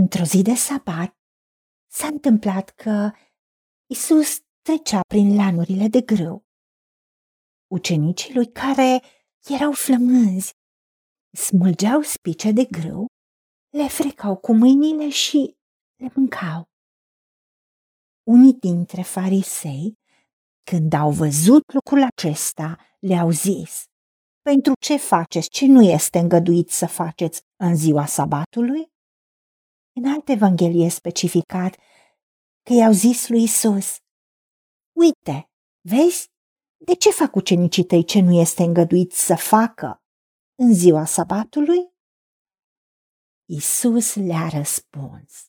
Într-o zi de sabat s-a întâmplat că Isus trecea prin lanurile de grâu. Ucenicii lui care erau flămânzi smulgeau spice de grâu, le frecau cu mâinile și le mâncau. Unii dintre farisei, când au văzut lucrul acesta, le-au zis, Pentru ce faceți ce nu este îngăduit să faceți în ziua sabatului? În alte evanghelie specificat că i-au zis lui Isus, Uite, vezi, de ce fac ucenicii tăi ce nu este îngăduit să facă în ziua sabatului? Isus le-a răspuns.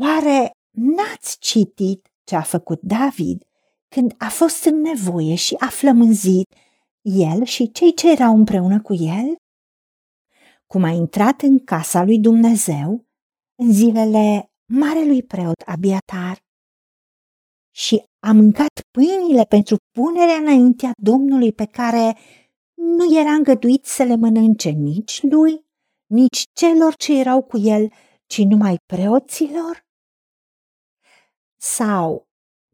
Oare n-ați citit ce a făcut David când a fost în nevoie și a flămânzit el și cei ce erau împreună cu el? Cum a intrat în casa lui Dumnezeu în zilele marelui preot Abiatar și a mâncat pâinile pentru punerea înaintea Domnului pe care nu era îngăduit să le mănânce nici lui, nici celor ce erau cu el, ci numai preoților? Sau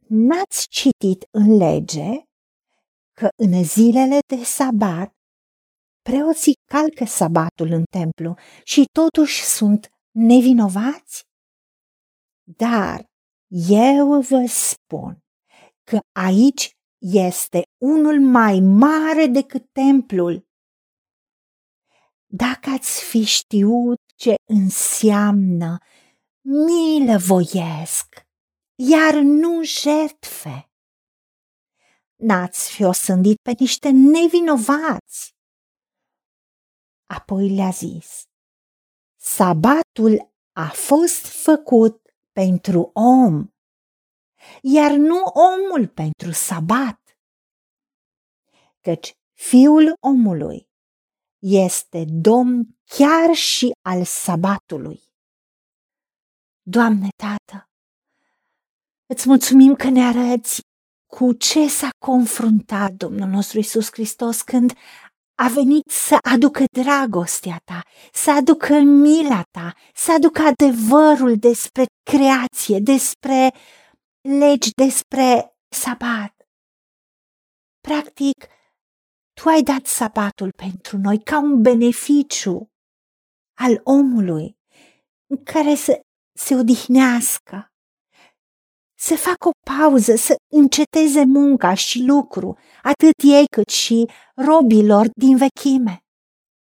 n-ați citit în lege că în zilele de sabat preoții calcă sabatul în templu și totuși sunt nevinovați? Dar eu vă spun că aici este unul mai mare decât templul. Dacă ați fi știut ce înseamnă milă voiesc, iar nu jertfe, n-ați fi osândit pe niște nevinovați. Apoi le-a zis, sabatul a fost făcut pentru om, iar nu omul pentru sabat. Căci fiul omului este domn chiar și al sabatului. Doamne, Tată, îți mulțumim că ne arăți cu ce s-a confruntat Domnul nostru Isus Hristos când a venit să aducă dragostea ta, să aducă mila ta, să aducă adevărul despre creație, despre legi, despre sabat. Practic, tu ai dat sabatul pentru noi ca un beneficiu al omului în care să se odihnească, să facă o pauză, să înceteze munca și lucru, atât ei cât și robilor din vechime,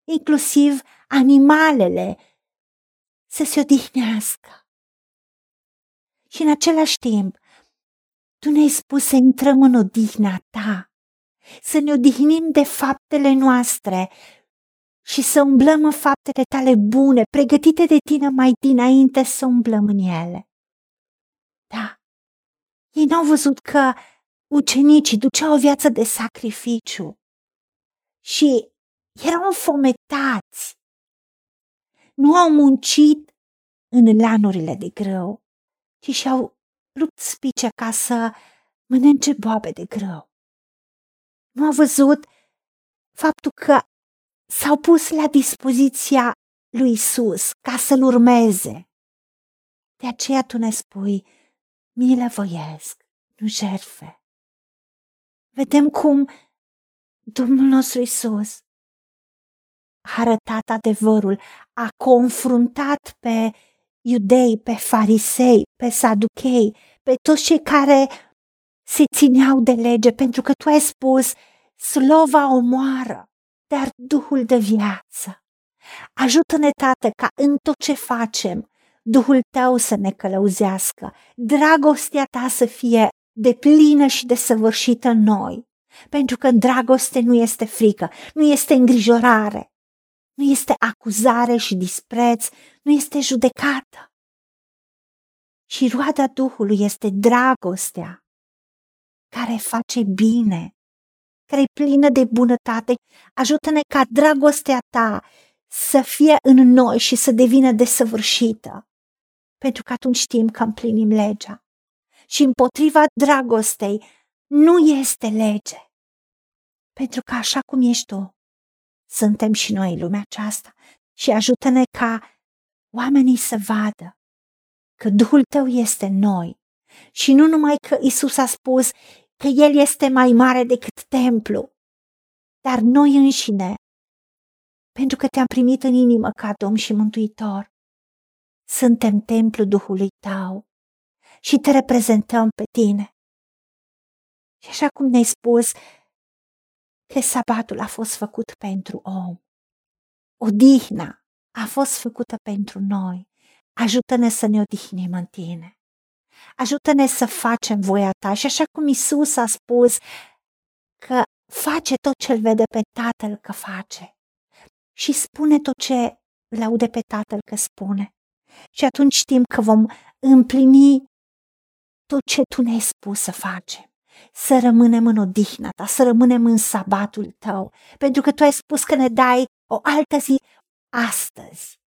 inclusiv animalele, să se odihnească. Și în același timp, tu ne-ai spus să intrăm în odihna ta, să ne odihnim de faptele noastre și să umblăm în faptele tale bune, pregătite de tine mai dinainte să umblăm în ele. Da, ei n-au văzut că ucenicii duceau o viață de sacrificiu și erau înfometați. Nu au muncit în lanurile de grâu, ci și-au rupt spice ca să mănânce boabe de grâu. Nu au văzut faptul că s-au pus la dispoziția lui Isus ca să-l urmeze. De aceea tu ne spui, milă voiesc, nu jerfe. Vedem cum Domnul nostru Isus a arătat adevărul, a confruntat pe iudei, pe farisei, pe saduchei, pe toți cei care se țineau de lege, pentru că tu ai spus, slova omoară, dar Duhul de viață. Ajută-ne, Tată, ca în tot ce facem, Duhul Tău să ne călăuzească, dragostea Ta să fie de plină și de săvârșită în noi, pentru că în dragoste nu este frică, nu este îngrijorare, nu este acuzare și dispreț, nu este judecată. Și roada Duhului este dragostea, care face bine, care e plină de bunătate. Ajută-ne ca dragostea ta să fie în noi și să devină desăvârșită, pentru că atunci știm că împlinim legea. Și împotriva dragostei nu este lege, pentru că așa cum ești tu, suntem și noi în lumea aceasta. Și ajută-ne ca oamenii să vadă că Duhul tău este în noi. Și nu numai că Isus a spus că El este mai mare decât templu, dar noi înșine, pentru că te-am primit în inimă ca Domn și Mântuitor, suntem templu Duhului tău și te reprezentăm pe tine. Și așa cum ne-ai spus că sabatul a fost făcut pentru om, odihna a fost făcută pentru noi, ajută-ne să ne odihnim în tine. Ajută-ne să facem voia ta și așa cum Isus a spus că face tot ce-l vede pe Tatăl că face și spune tot ce îl aude pe Tatăl că spune. Și atunci știm că vom împlini tot ce tu ne-ai spus să facem. Să rămânem în odihna ta, să rămânem în sabatul tău, pentru că tu ai spus că ne dai o altă zi astăzi.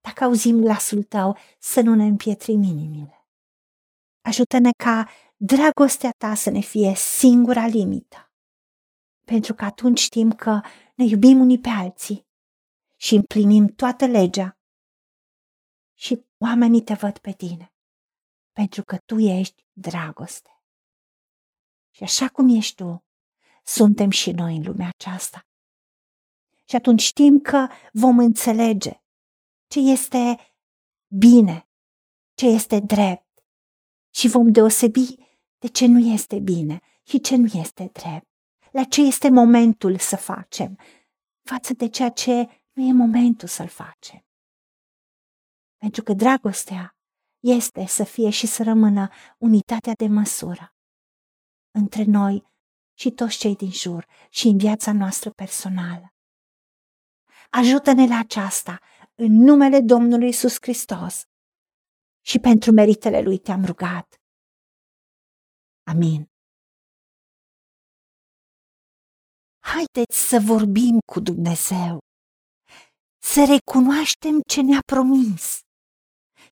Dacă auzim glasul tău, să nu ne împietrim inimile. Ajută-ne ca dragostea ta să ne fie singura limită, pentru că atunci știm că ne iubim unii pe alții și împlinim toată legea și oamenii te văd pe tine, pentru că tu ești dragoste. Și așa cum ești tu, suntem și noi în lumea aceasta. Și atunci știm că vom înțelege ce este bine, ce este drept și vom deosebi de ce nu este bine și ce nu este drept, la ce este momentul să facem, față de ceea ce nu e momentul să-l facem. Pentru că dragostea este să fie și să rămână unitatea de măsură între noi și toți cei din jur și în viața noastră personală. Ajută-ne la aceasta în numele Domnului Isus Hristos și pentru meritele Lui te-am rugat. Amin. Haideți să vorbim cu Dumnezeu, să recunoaștem ce ne-a promis